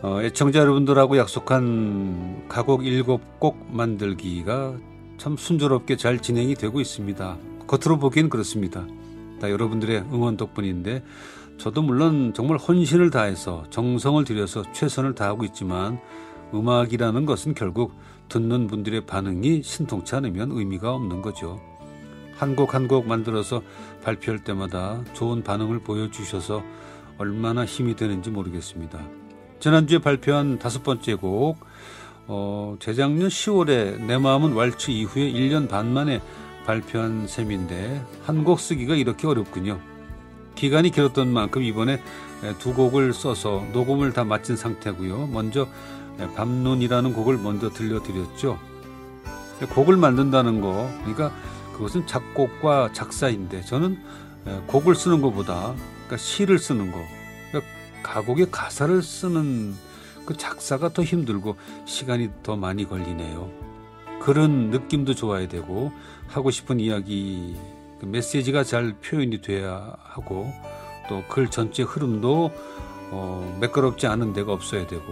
어, 애청자 여러분들하고 약속한 가곡 일곱 곡 만들기가 참 순조롭게 잘 진행이 되고 있습니다. 겉으로 보기엔 그렇습니다. 다 여러분들의 응원 덕분인데 저도 물론 정말 혼신을 다해서 정성을 들여서 최선을 다하고 있지만 음악이라는 것은 결국 듣는 분들의 반응이 신통치 않으면 의미가 없는 거죠. 한 곡 한 곡 만들어서 발표할 때마다 좋은 반응을 보여주셔서 얼마나 힘이 되는지 모르겠습니다. 지난주에 발표한 다섯 번째 곡, 어, 재작년 10월에 내 마음은 왈츠 이후에 1년 반 만에 발표한 셈인데 한 곡 쓰기가 이렇게 어렵군요. 기간이 길었던 만큼 이번에 두 곡을 써서 녹음을 다 마친 상태고요. 먼저 밤눈이라는 곡을 먼저 들려드렸죠. 곡을 만든다는 거, 그러니까 그것은 작곡과 작사인데 저는 곡을 쓰는 것보다 그러니까 시를 쓰는 거, 가곡의 가사를 쓰는 그 작사가 더 힘들고 시간이 더 많이 걸리네요. 그런 느낌도 좋아야 되고 하고 싶은 이야기 그 메시지가 잘 표현이 돼야 하고 또 글 전체 흐름도 어, 매끄럽지 않은 데가 없어야 되고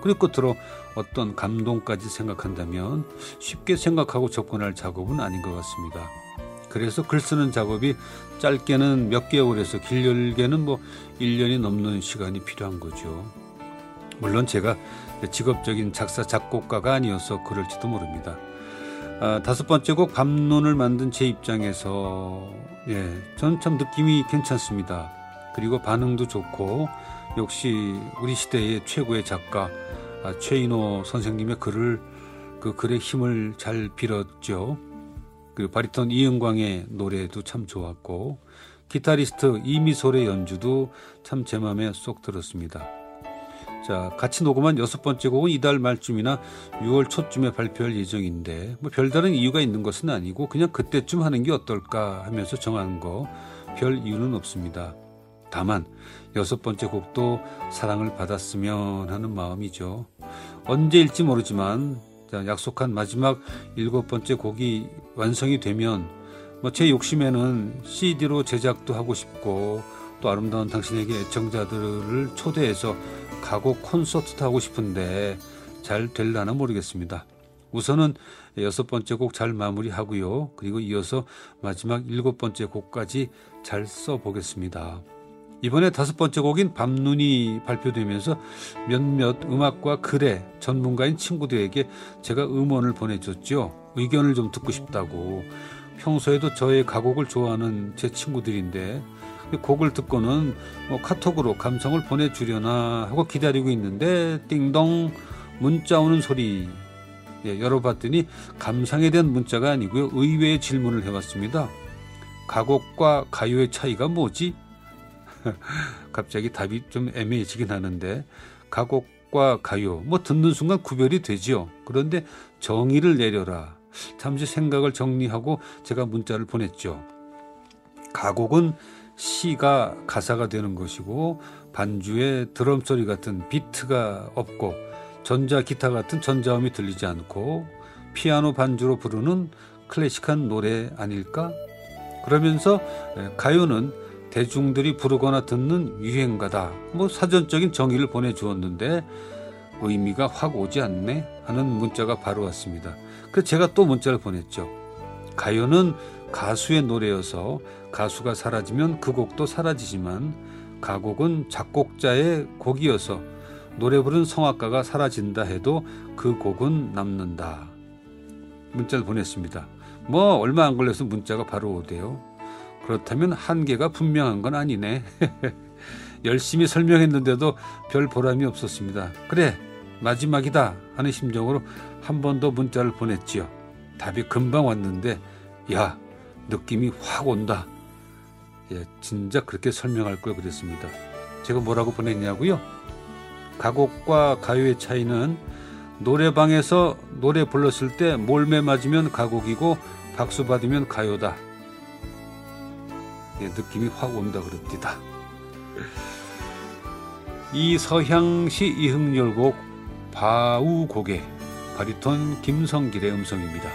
그리고 끝으로 어떤 감동까지 생각한다면 쉽게 생각하고 접근할 작업은 아닌 것 같습니다. 그래서 글 쓰는 작업이 짧게는 몇 개월에서 길게는 뭐 1년이 넘는 시간이 필요한 거죠. 물론 제가 직업적인 작사 작곡가가 아니어서 그럴지도 모릅니다. 아, 다섯 번째 곡 밤눈을 만든 제 입장에서 예, 저는 참 느낌이 괜찮습니다. 그리고 반응도 좋고 역시 우리 시대의 최고의 작가 아, 최인호 선생님의 글을 그 글의 힘을 잘 빌었죠. 그 바리톤 이은광의 노래도 참 좋았고 기타리스트 이미솔의 연주도 참 제 마음에 쏙 들었습니다. 자, 같이 녹음한 여섯 번째 곡은 이달 말쯤이나 6월 초쯤에 발표할 예정인데 뭐 별다른 이유가 있는 것은 아니고 그냥 그때쯤 하는 게 어떨까 하면서 정한 거 별 이유는 없습니다. 다만 여섯 번째 곡도 사랑을 받았으면 하는 마음이죠. 언제일지 모르지만 약속한 마지막 일곱 번째 곡이 완성이 되면 뭐 제 욕심에는 CD로 제작도 하고 싶고 또 아름다운 당신에게 애청자들을 초대해서 가곡 콘서트도 하고 싶은데 잘 될라나 모르겠습니다. 우선은 여섯 번째 곡 잘 마무리하고요. 그리고 이어서 마지막 일곱 번째 곡까지 잘 써보겠습니다. 이번에 다섯 번째 곡인 밤눈이 발표되면서 몇몇 음악과 글의 전문가인 친구들에게 제가 음원을 보내줬죠. 의견을 좀 듣고 싶다고. 평소에도 저의 가곡을 좋아하는 제 친구들인데 곡을 듣고는 뭐 카톡으로 감성을 보내주려나 하고 기다리고 있는데 띵동 문자 오는 소리 예, 열어봤더니 감상에 대한 문자가 아니고요 의외의 질문을 해봤습니다. 가곡과 가요의 차이가 뭐지? 갑자기 답이 좀 애매해지긴 하는데 가곡과 가요 뭐 듣는 순간 구별이 되지요. 그런데 정의를 내려라. 잠시 생각을 정리하고 제가 문자를 보냈죠. 가곡은 시가 가사가 되는 것이고 반주에 드럼 소리 같은 비트가 없고 전자 기타 같은 전자음이 들리지 않고 피아노 반주로 부르는 클래식한 노래 아닐까? 그러면서 가요는 대중들이 부르거나 듣는 유행가다. 뭐 사전적인 정의를 보내주었는데 의미가 확 오지 않네 하는 문자가 바로 왔습니다. 그래서 제가 또 문자를 보냈죠. 가요는 가수의 노래여서 가수가 사라지면 그 곡도 사라지지만 가곡은 작곡자의 곡이어서 노래 부른 성악가가 사라진다 해도 그 곡은 남는다. 문자를 보냈습니다. 뭐 얼마 안 걸려서 문자가 바로 오대요. 그렇다면 한계가 분명한 건 아니네. 열심히 설명했는데도 별 보람이 없었습니다. 그래, 마지막이다 하는 심정으로 한 번 더 문자를 보냈지요. 답이 금방 왔는데, 야, 느낌이 확 온다. 예, 진짜 그렇게 설명할 걸 그랬습니다. 제가 뭐라고 보냈냐고요? 가곡과 가요의 차이는 노래방에서 노래 불렀을 때 몰매 맞으면 가곡이고 박수 받으면 가요다. 예, 느낌이 확 온다 그럽니다. 이 서향시 이흥열곡 바우곡의 바리톤 김성길의 음성입니다.